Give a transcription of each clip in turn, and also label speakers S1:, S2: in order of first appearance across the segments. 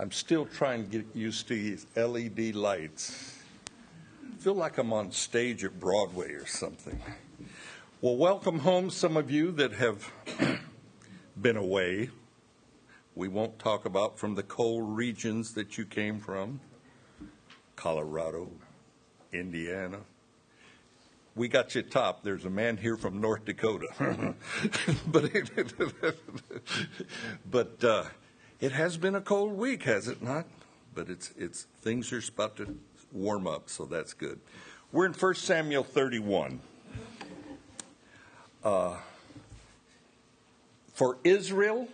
S1: I'm still trying to get used to these LED lights. I feel like I'm on stage at Broadway or something. Well, welcome home, some of you that have been away. We won't talk about from the cold regions that you came from Colorado, Indiana. We got you top. There's a man here from North Dakota. but but uh, it has been a cold week, has it not? But it's it's things are about to warm up, so that's good. We're in 1 Samuel 31. Uh, for Israel,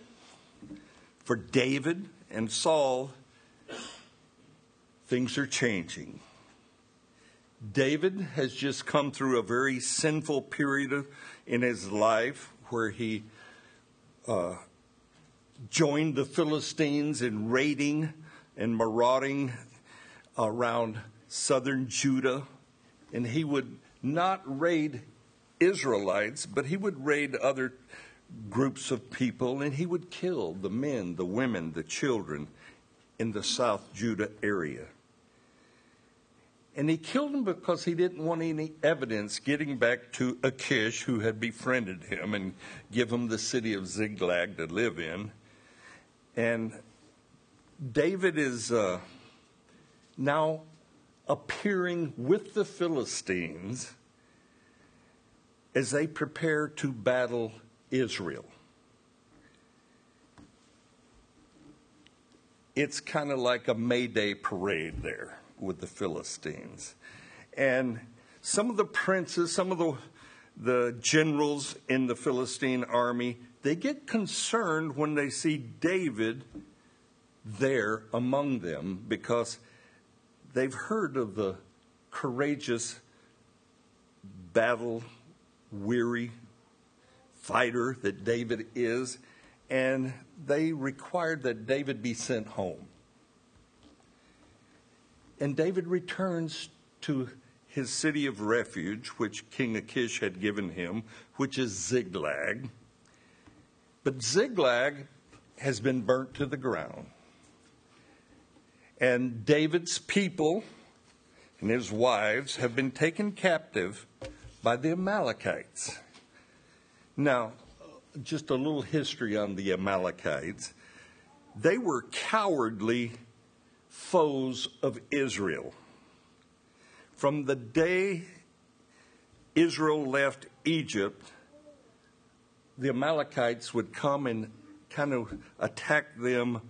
S1: for David and Saul, things are changing. David has just come through a very sinful period in his life where he uh, joined the Philistines in raiding and marauding around southern Judah. And he would not raid Israelites, but he would raid other groups of people and he would kill the men, the women, the children in the South Judah area. And he killed them because he didn't want any evidence getting back to Achish, who had befriended him and give him the city of Ziklag to live in. And David is uh, now appearing with the Philistines as they prepare to battle Israel. It's kind of like a May Day parade there with the Philistines. And some of the princes, some of the, the generals in the Philistine army, they get concerned when they see David there among them because they've heard of the courageous, battle weary fighter that David is, and they required that David be sent home. And David returns to his city of refuge, which King Achish had given him, which is Ziklag. But Ziklag has been burnt to the ground. And David's people and his wives have been taken captive by the Amalekites. Now, just a little history on the Amalekites. They were cowardly foes of Israel. From the day Israel left Egypt, the Amalekites would come and kind of attack them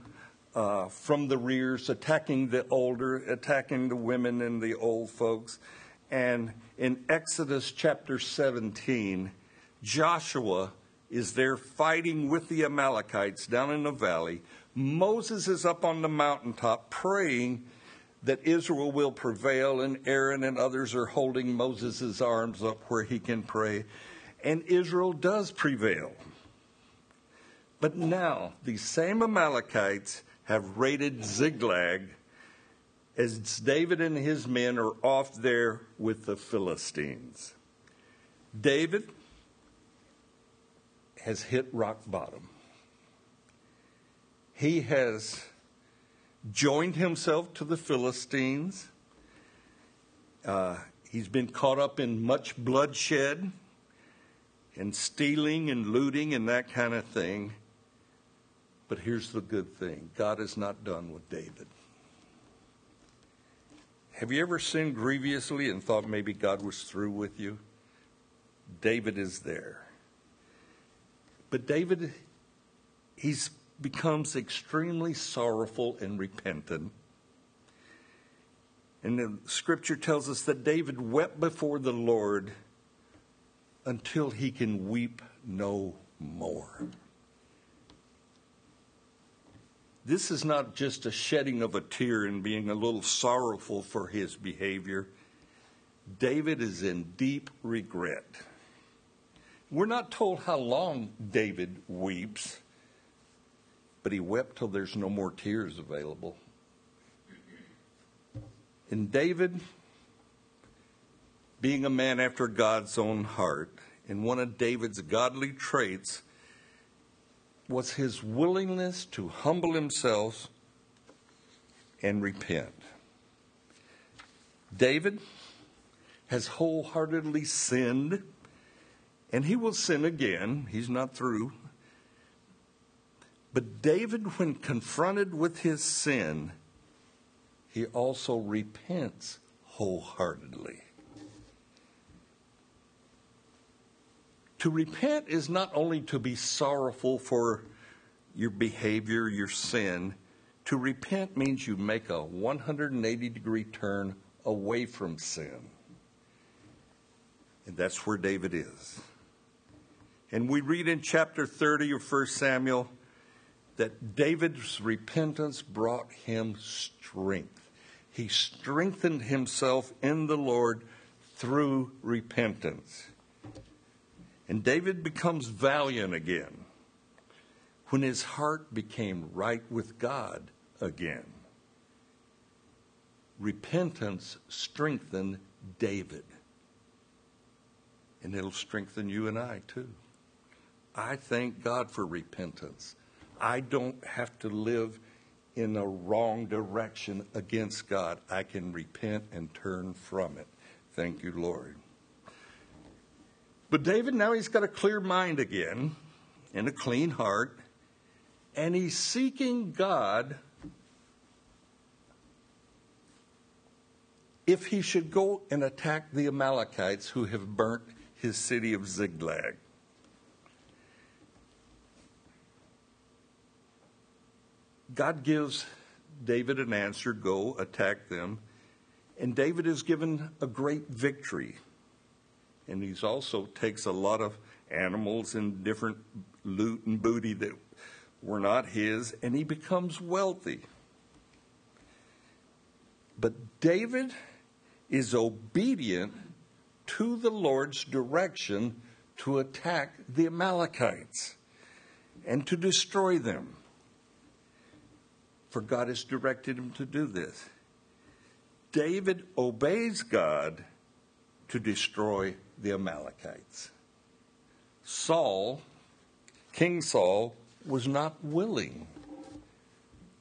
S1: uh, from the rears, attacking the older, attacking the women and the old folks. And in Exodus chapter 17, Joshua is there fighting with the Amalekites down in the valley. Moses is up on the mountaintop praying that Israel will prevail, and Aaron and others are holding Moses' arms up where he can pray. And Israel does prevail. But now, these same Amalekites have raided Ziklag as David and his men are off there with the Philistines. David has hit rock bottom. He has joined himself to the Philistines. Uh, he's been caught up in much bloodshed and stealing and looting and that kind of thing. But here's the good thing God is not done with David. Have you ever sinned grievously and thought maybe God was through with you? David is there. But David, he becomes extremely sorrowful and repentant. And the scripture tells us that David wept before the Lord until he can weep no more. This is not just a shedding of a tear and being a little sorrowful for his behavior. David is in deep regret. We're not told how long David weeps, but he wept till there's no more tears available. And David, being a man after God's own heart, and one of David's godly traits was his willingness to humble himself and repent. David has wholeheartedly sinned, and he will sin again. He's not through. But David, when confronted with his sin, he also repents wholeheartedly. To repent is not only to be sorrowful for your behavior, your sin. To repent means you make a 180 degree turn away from sin. And that's where David is. And we read in chapter 30 of 1 Samuel that David's repentance brought him strength. He strengthened himself in the Lord through repentance. And David becomes valiant again when his heart became right with God again. Repentance strengthened David. And it'll strengthen you and I too. I thank God for repentance. I don't have to live in a wrong direction against God. I can repent and turn from it. Thank you, Lord. But David, now he's got a clear mind again and a clean heart, and he's seeking God if he should go and attack the Amalekites who have burnt his city of Ziklag. God gives David an answer go attack them. And David is given a great victory. And he's also takes a lot of animals and different loot and booty that were not his, and he becomes wealthy. But David is obedient to the Lord's direction to attack the Amalekites and to destroy them for God has directed him to do this. David obeys God to destroy the Amalekites. Saul, King Saul, was not willing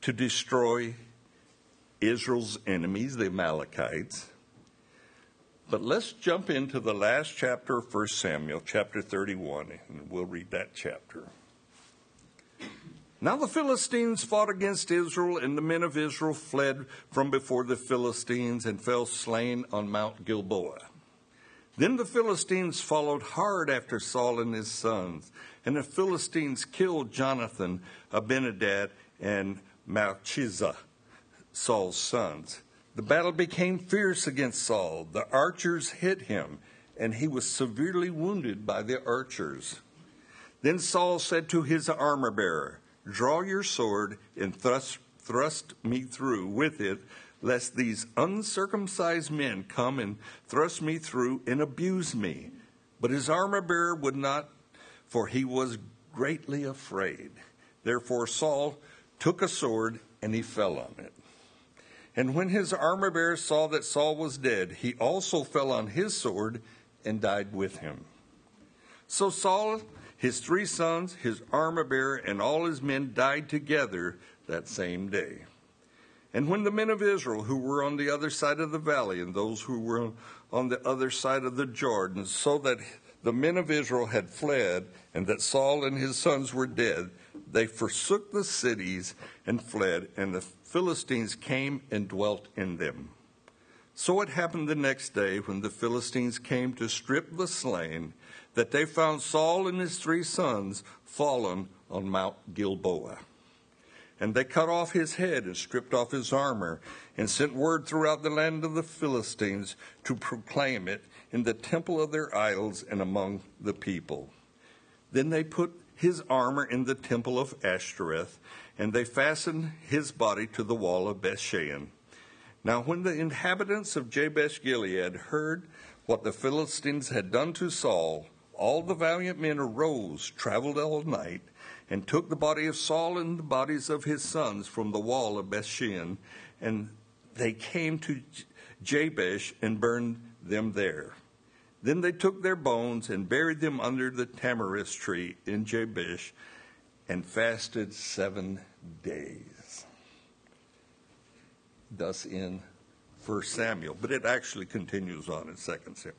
S1: to destroy Israel's enemies, the Amalekites. But let's jump into the last chapter of 1 Samuel, chapter 31, and we'll read that chapter. Now the Philistines fought against Israel, and the men of Israel fled from before the Philistines and fell slain on Mount Gilboa. Then the Philistines followed hard after Saul and his sons, and the Philistines killed Jonathan, Abinadab, and Malchishua, Saul's sons. The battle became fierce against Saul. The archers hit him, and he was severely wounded by the archers. Then Saul said to his armor bearer, Draw your sword and thrust, thrust me through with it, lest these uncircumcised men come and thrust me through and abuse me. But his armor bearer would not, for he was greatly afraid. Therefore Saul took a sword and he fell on it. And when his armor bearer saw that Saul was dead, he also fell on his sword and died with him. So Saul his three sons, his armor bearer, and all his men died together that same day. And when the men of Israel who were on the other side of the valley and those who were on the other side of the Jordan saw that the men of Israel had fled and that Saul and his sons were dead, they forsook the cities and fled, and the Philistines came and dwelt in them. So it happened the next day when the Philistines came to strip the slain that they found Saul and his three sons fallen on Mount Gilboa. And they cut off his head and stripped off his armor and sent word throughout the land of the Philistines to proclaim it in the temple of their idols and among the people. Then they put his armor in the temple of Ashtoreth, and they fastened his body to the wall of Bethshan. Now, when the inhabitants of Jabesh Gilead heard what the Philistines had done to Saul, all the valiant men arose, traveled all night, and took the body of Saul and the bodies of his sons from the wall of Bethshan, and they came to Jabesh and burned them there. Then they took their bones and buried them under the tamarisk tree in Jabesh and fasted seven days. thus in 1 Samuel, but it actually continues on in 2 Samuel.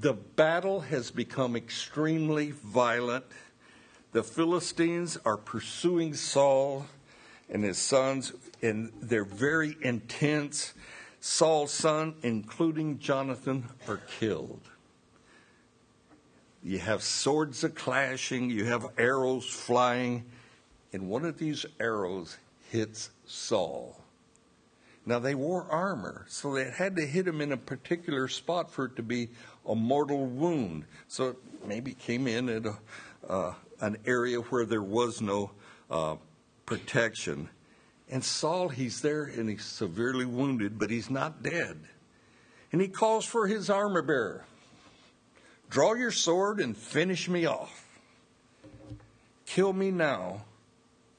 S1: The battle has become extremely violent. The Philistines are pursuing Saul and his sons, and they're very intense. Saul's son, including Jonathan, are killed. You have swords a clashing, you have arrows flying, and one of these arrows hits Saul. Now, they wore armor, so they had to hit him in a particular spot for it to be a mortal wound. So it maybe came in at a, uh, an area where there was no uh, protection. And Saul, he's there and he's severely wounded, but he's not dead. And he calls for his armor bearer Draw your sword and finish me off. Kill me now,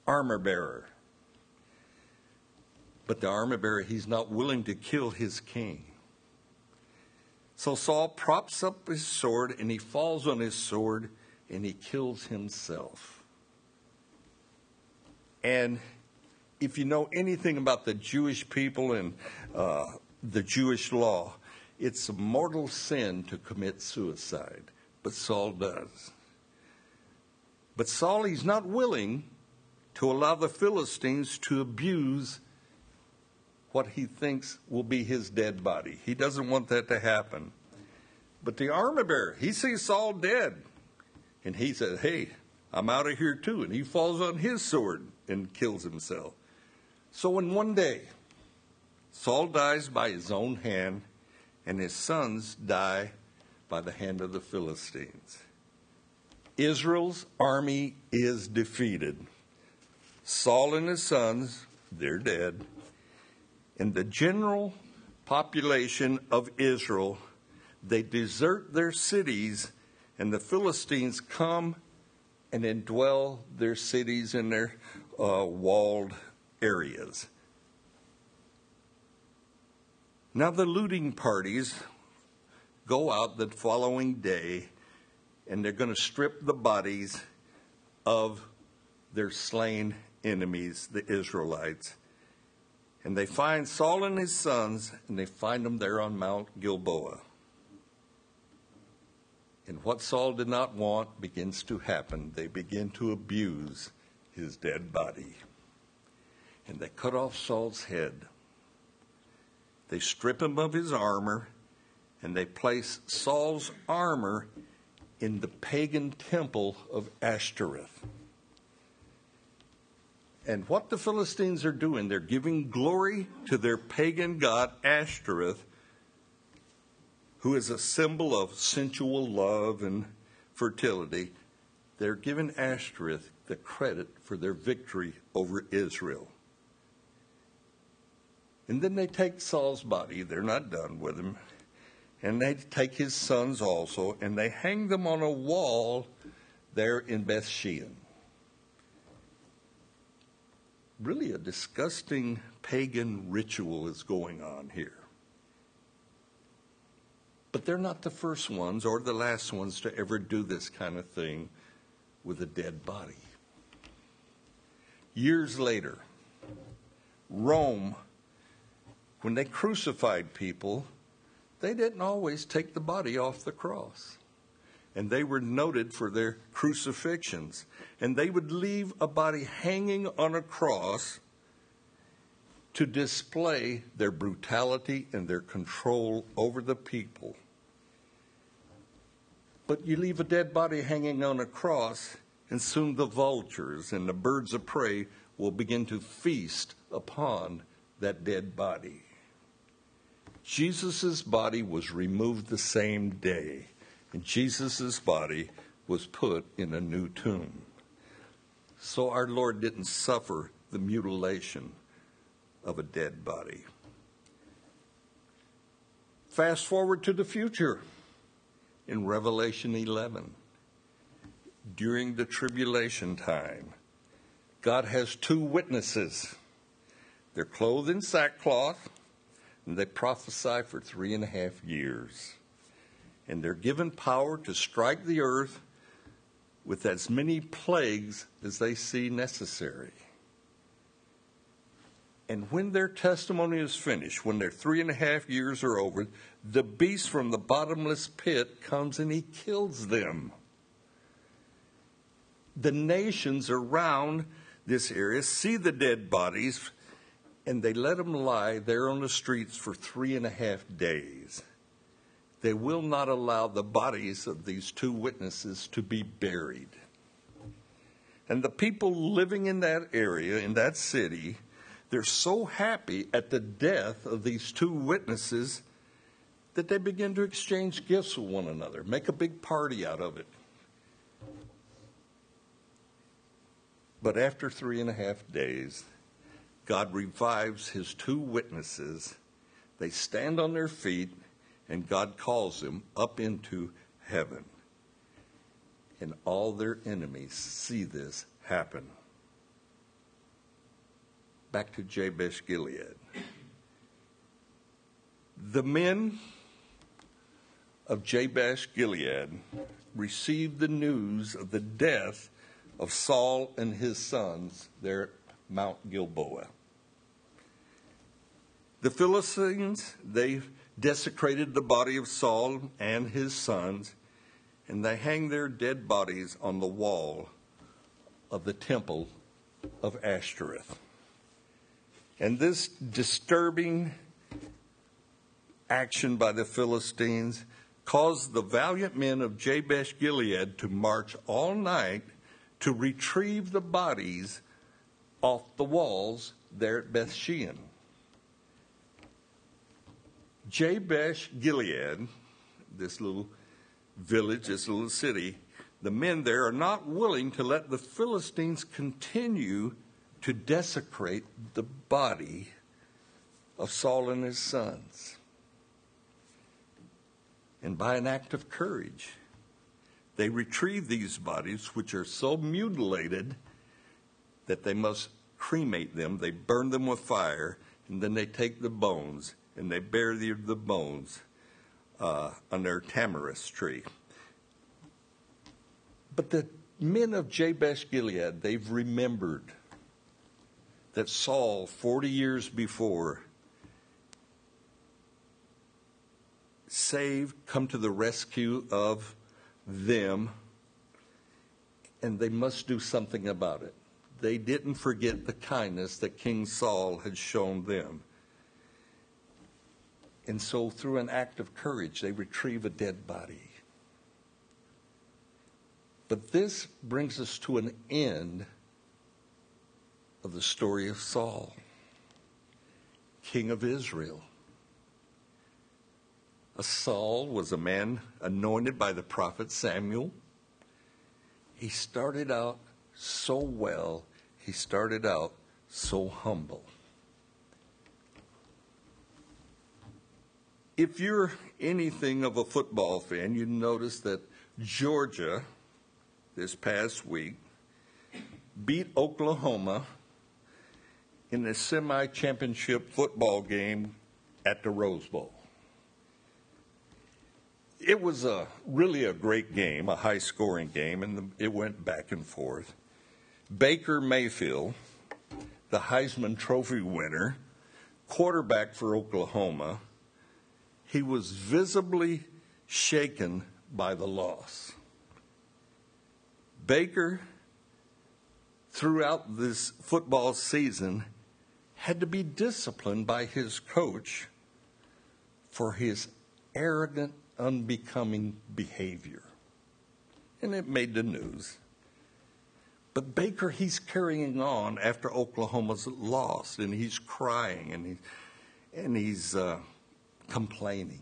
S1: armor bearer. But the armor bearer, he's not willing to kill his king. So Saul props up his sword and he falls on his sword and he kills himself. And if you know anything about the Jewish people and uh, the Jewish law, it's a mortal sin to commit suicide, but Saul does. But Saul, he's not willing to allow the Philistines to abuse what he thinks will be his dead body. He doesn't want that to happen. But the armor bearer, he sees Saul dead. And he says, Hey, I'm out of here too. And he falls on his sword and kills himself. So in one day, Saul dies by his own hand, and his sons die by the hand of the Philistines. Israel's army is defeated. Saul and his sons, they're dead. And the general population of Israel, they desert their cities, and the Philistines come and indwell their cities and their uh, walled areas. Now, the looting parties go out the following day and they're going to strip the bodies of their slain enemies, the Israelites. And they find Saul and his sons, and they find them there on Mount Gilboa. And what Saul did not want begins to happen. They begin to abuse his dead body. And they cut off Saul's head. They strip him of his armor, and they place Saul's armor in the pagan temple of Ashtoreth. And what the Philistines are doing, they're giving glory to their pagan god Ashtoreth, who is a symbol of sensual love and fertility. They're giving Ashtoreth the credit for their victory over Israel. And then they take Saul's body, they're not done with him, and they take his sons also, and they hang them on a wall there in Bethshean really a disgusting pagan ritual is going on here. But they're not the first ones or the last ones to ever do this kind of thing with a dead body. Years later, Rome, when they crucified people, they didn't always take the body off the cross and they were noted for their crucifixions. And they would leave a body hanging on a cross to display their brutality and their control over the people. But you leave a dead body hanging on a cross, and soon the vultures and the birds of prey will begin to feast upon that dead body. Jesus' body was removed the same day and Jesus' body was put in a new tomb. So our Lord didn't suffer the mutilation of a dead body. Fast forward to the future in Revelation 11. During the tribulation time, God has two witnesses. They're clothed in sackcloth, and they prophesy for three and a half years and they're given power to strike the earth with as many plagues as they see necessary. And when their testimony is finished, when their three and a half years are over, the beast from the bottomless pit comes and he kills them. The nations around this area see the dead bodies and they let them lie there on the streets for three and a half days. They will not allow the bodies of these two witnesses to be buried. And the people living in that area, in that city, they're so happy at the death of these two witnesses that they begin to exchange gifts with one another, make a big party out of it. But after three and a half days, God revives his two witnesses. They stand on their feet, and God calls them up into heaven. And all their enemies see this happen. Back to Jabesh Gilead. The men of Jabesh Gilead received the news of the death of Saul and his sons there at Mount Gilboa. The Philistines, they desecrated the body of Saul and his sons, and they hang their dead bodies on the wall of the temple of Ashtoreth. And this disturbing action by the Philistines caused the valiant men of Jabesh Gilead to march all night to retrieve the bodies off the walls there at Bethshean. Jabesh Gilead, this little village, this little city, the men there are not willing to let the Philistines continue to desecrate the body of Saul and his sons. And by an act of courage, they retrieve these bodies, which are so mutilated that they must cremate them. They burn them with fire, and then they take the bones and they bury the bones uh, under a tamarisk tree. But the men of Jabesh Gilead, they've remembered that Saul, 40 years before, saved, come to the rescue of them, and they must do something about it. They didn't forget the kindness that King Saul had shown them. And so, through an act of courage, they retrieve a dead body. But this brings us to an end of the story of Saul, king of Israel. A Saul was a man anointed by the prophet Samuel. He started out so well, he started out so humble. If you're anything of a football fan, you notice that Georgia this past week beat Oklahoma in the semi championship football game at the Rose Bowl. It was a really a great game, a high scoring game, and it went back and forth. Baker Mayfield, the Heisman Trophy winner, quarterback for Oklahoma, he was visibly shaken by the loss. Baker, throughout this football season, had to be disciplined by his coach for his arrogant, unbecoming behavior. And it made the news. But Baker, he's carrying on after Oklahoma's lost, and he's crying, and, he, and he's uh, complaining.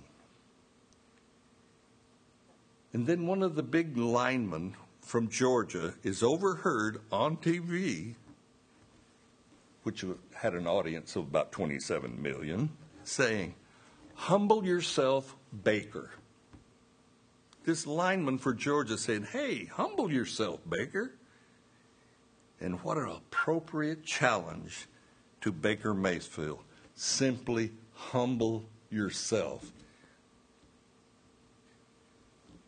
S1: And then one of the big linemen from Georgia is overheard on TV, which had an audience of about 27 million, saying, Humble yourself, Baker. This lineman for Georgia said, Hey, humble yourself, Baker. And what an appropriate challenge to Baker Mayfield. Simply humble yourself.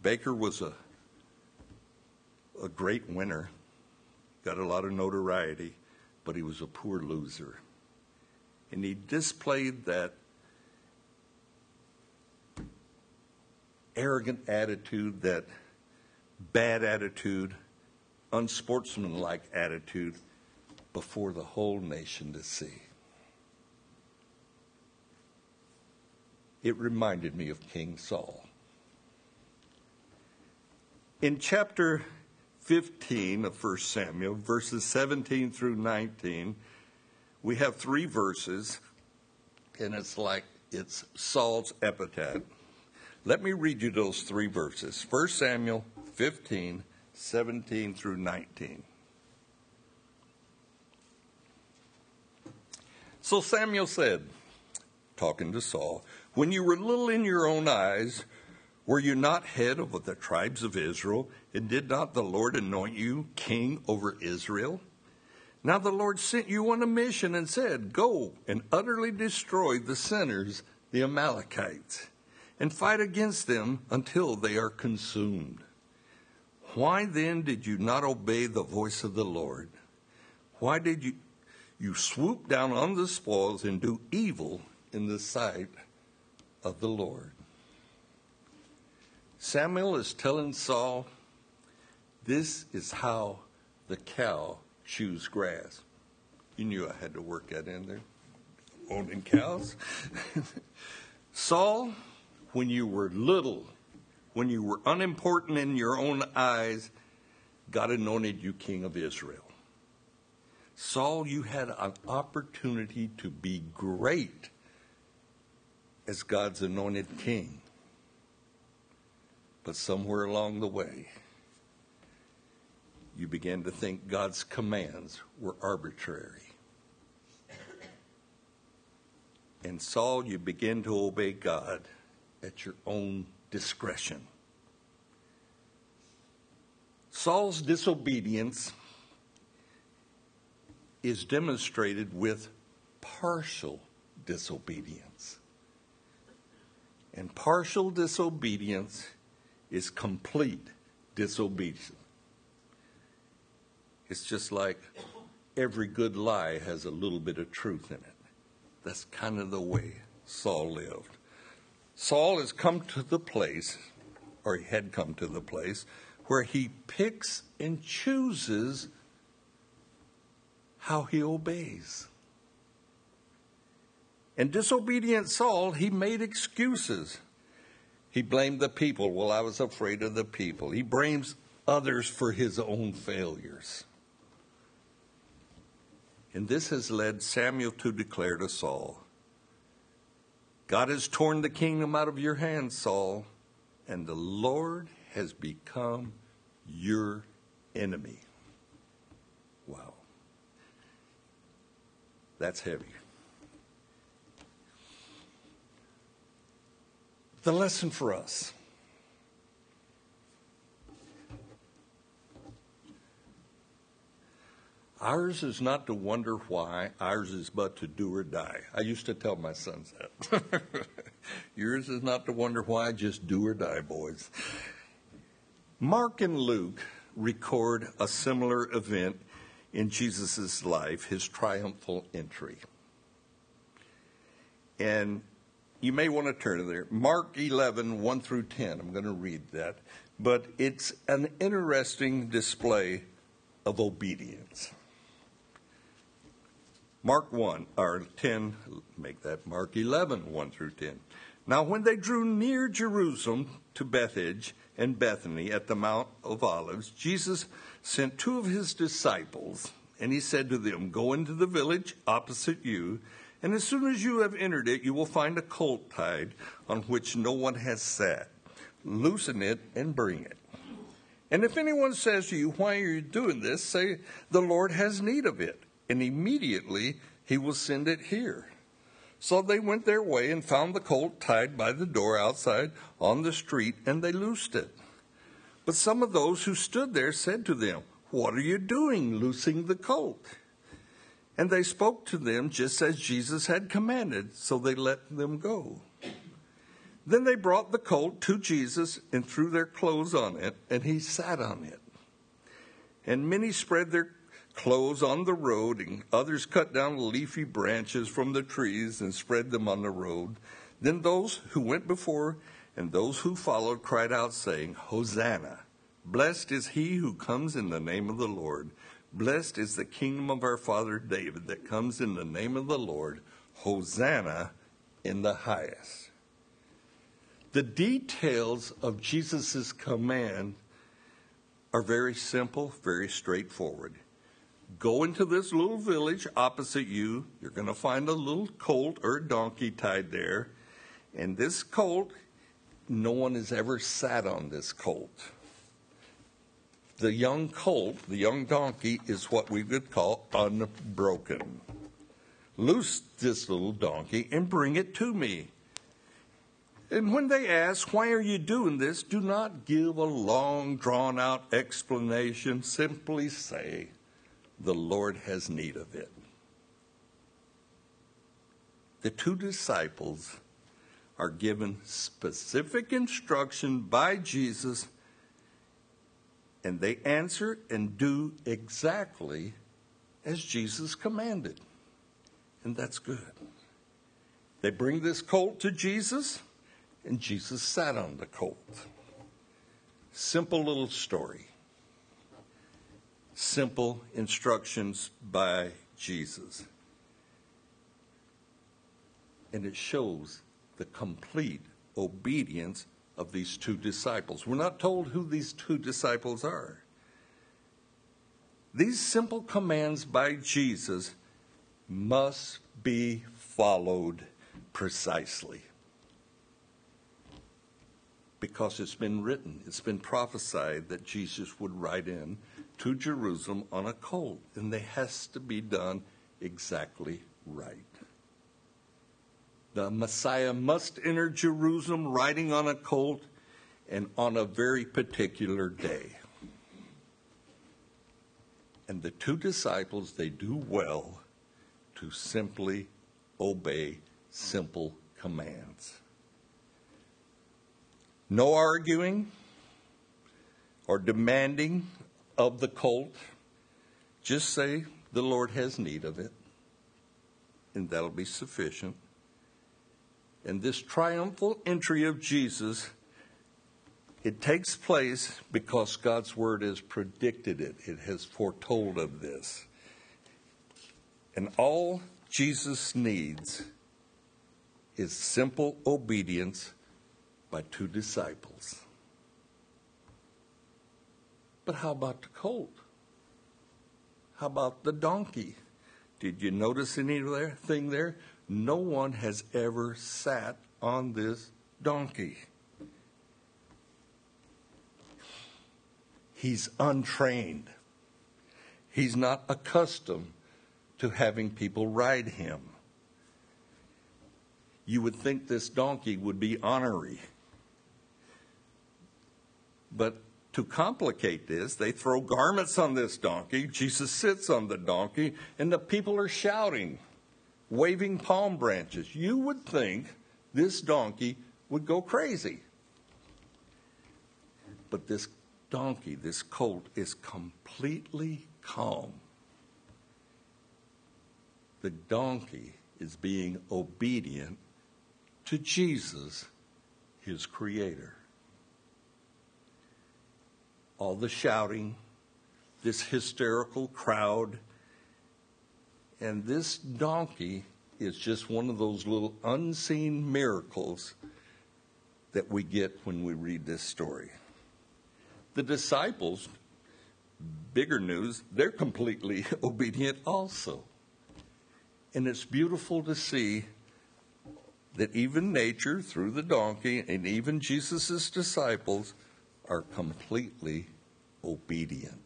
S1: Baker was a, a great winner, got a lot of notoriety, but he was a poor loser. and he displayed that arrogant attitude, that bad attitude, unsportsmanlike attitude before the whole nation to see. It reminded me of King Saul. In chapter 15 of 1 Samuel, verses 17 through 19, we have three verses, and it's like it's Saul's epitaph. Let me read you those three verses 1 Samuel 15, 17 through 19. So Samuel said, talking to Saul, When you were little in your own eyes, were you not head of the tribes of Israel? And did not the Lord anoint you king over Israel? Now the Lord sent you on a mission and said, Go and utterly destroy the sinners, the Amalekites, and fight against them until they are consumed. Why then did you not obey the voice of the Lord? Why did you, you swoop down on the spoils and do evil in the sight of the Lord? Samuel is telling Saul, this is how the cow chews grass. You knew I had to work that in there. Owning cows. Saul, when you were little, when you were unimportant in your own eyes, God anointed you king of Israel. Saul, you had an opportunity to be great as God's anointed king. But somewhere along the way, you began to think God's commands were arbitrary. And Saul, you begin to obey God at your own discretion. Saul's disobedience is demonstrated with partial disobedience. And partial disobedience is complete disobedience. It's just like every good lie has a little bit of truth in it. That's kind of the way Saul lived. Saul has come to the place, or he had come to the place, where he picks and chooses how he obeys. And disobedient Saul, he made excuses. He blamed the people. Well, I was afraid of the people. He blames others for his own failures. And this has led Samuel to declare to Saul God has torn the kingdom out of your hands, Saul, and the Lord has become your enemy. Wow. That's heavy. The lesson for us Ours is not to wonder why, ours is but to do or die. I used to tell my sons that. Yours is not to wonder why, just do or die, boys. Mark and Luke record a similar event in Jesus' life, his triumphal entry. And you may want to turn there. Mark 11, 1 through 10. I'm going to read that. But it's an interesting display of obedience. Mark 1, or 10, make that Mark 11, 1 through 10. Now, when they drew near Jerusalem to Bethphage and Bethany at the Mount of Olives, Jesus sent two of his disciples, and he said to them, Go into the village opposite you, and as soon as you have entered it, you will find a colt tied on which no one has sat. Loosen it and bring it. And if anyone says to you, Why are you doing this? say, The Lord has need of it and immediately he will send it here. So they went their way and found the colt tied by the door outside on the street, and they loosed it. But some of those who stood there said to them, What are you doing, loosing the colt? And they spoke to them just as Jesus had commanded, so they let them go. Then they brought the colt to Jesus and threw their clothes on it, and he sat on it. And many spread their clothes on the road, and others cut down leafy branches from the trees and spread them on the road. Then those who went before and those who followed cried out, saying, Hosanna! Blessed is he who comes in the name of the Lord. Blessed is the kingdom of our father David that comes in the name of the Lord. Hosanna in the highest. The details of Jesus' command are very simple, very straightforward. Go into this little village opposite you. You're going to find a little colt or donkey tied there. And this colt, no one has ever sat on this colt. The young colt, the young donkey, is what we would call unbroken. Loose this little donkey and bring it to me. And when they ask, Why are you doing this? do not give a long, drawn out explanation. Simply say, The Lord has need of it. The two disciples are given specific instruction by Jesus, and they answer and do exactly as Jesus commanded. And that's good. They bring this colt to Jesus, and Jesus sat on the colt. Simple little story. Simple instructions by Jesus. And it shows the complete obedience of these two disciples. We're not told who these two disciples are. These simple commands by Jesus must be followed precisely. Because it's been written, it's been prophesied that Jesus would ride in to Jerusalem on a colt, and they has to be done exactly right. The Messiah must enter Jerusalem riding on a colt and on a very particular day. And the two disciples, they do well to simply obey simple commands. No arguing or demanding of the colt. Just say the Lord has need of it, and that'll be sufficient. And this triumphal entry of Jesus, it takes place because God's word has predicted it, it has foretold of this. And all Jesus needs is simple obedience by two disciples. But how about the colt? How about the donkey? Did you notice anything there? No one has ever sat on this donkey. He's untrained. He's not accustomed to having people ride him. You would think this donkey would be honorary. But to complicate this, they throw garments on this donkey. Jesus sits on the donkey, and the people are shouting, waving palm branches. You would think this donkey would go crazy. But this donkey, this colt, is completely calm the donkey is being obedient to Jesus, his creator. All the shouting, this hysterical crowd, and this donkey is just one of those little unseen miracles that we get when we read this story. The disciples, bigger news, they're completely obedient also. And it's beautiful to see that even nature, through the donkey, and even Jesus' disciples are completely obedient.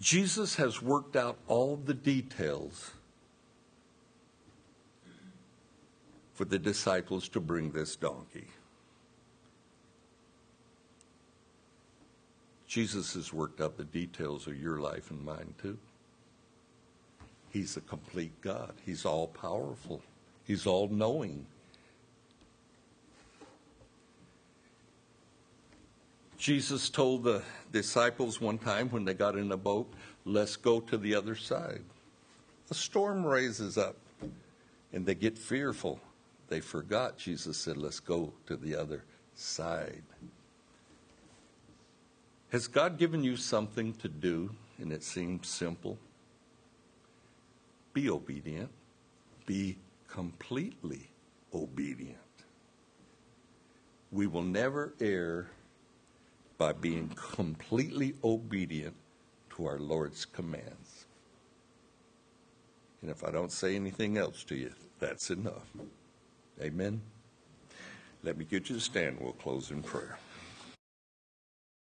S1: Jesus has worked out all the details for the disciples to bring this donkey. Jesus has worked out the details of your life and mine too. He's a complete God. He's all powerful. He's all knowing. Jesus told the disciples one time when they got in a boat, let's go to the other side. A storm raises up and they get fearful. They forgot. Jesus said, let's go to the other side. Has God given you something to do and it seems simple? Be obedient. Be completely obedient. We will never err by being completely obedient to our Lord's commands. And if I don't say anything else to you, that's enough. Amen. Let me get you to stand. We'll close in prayer.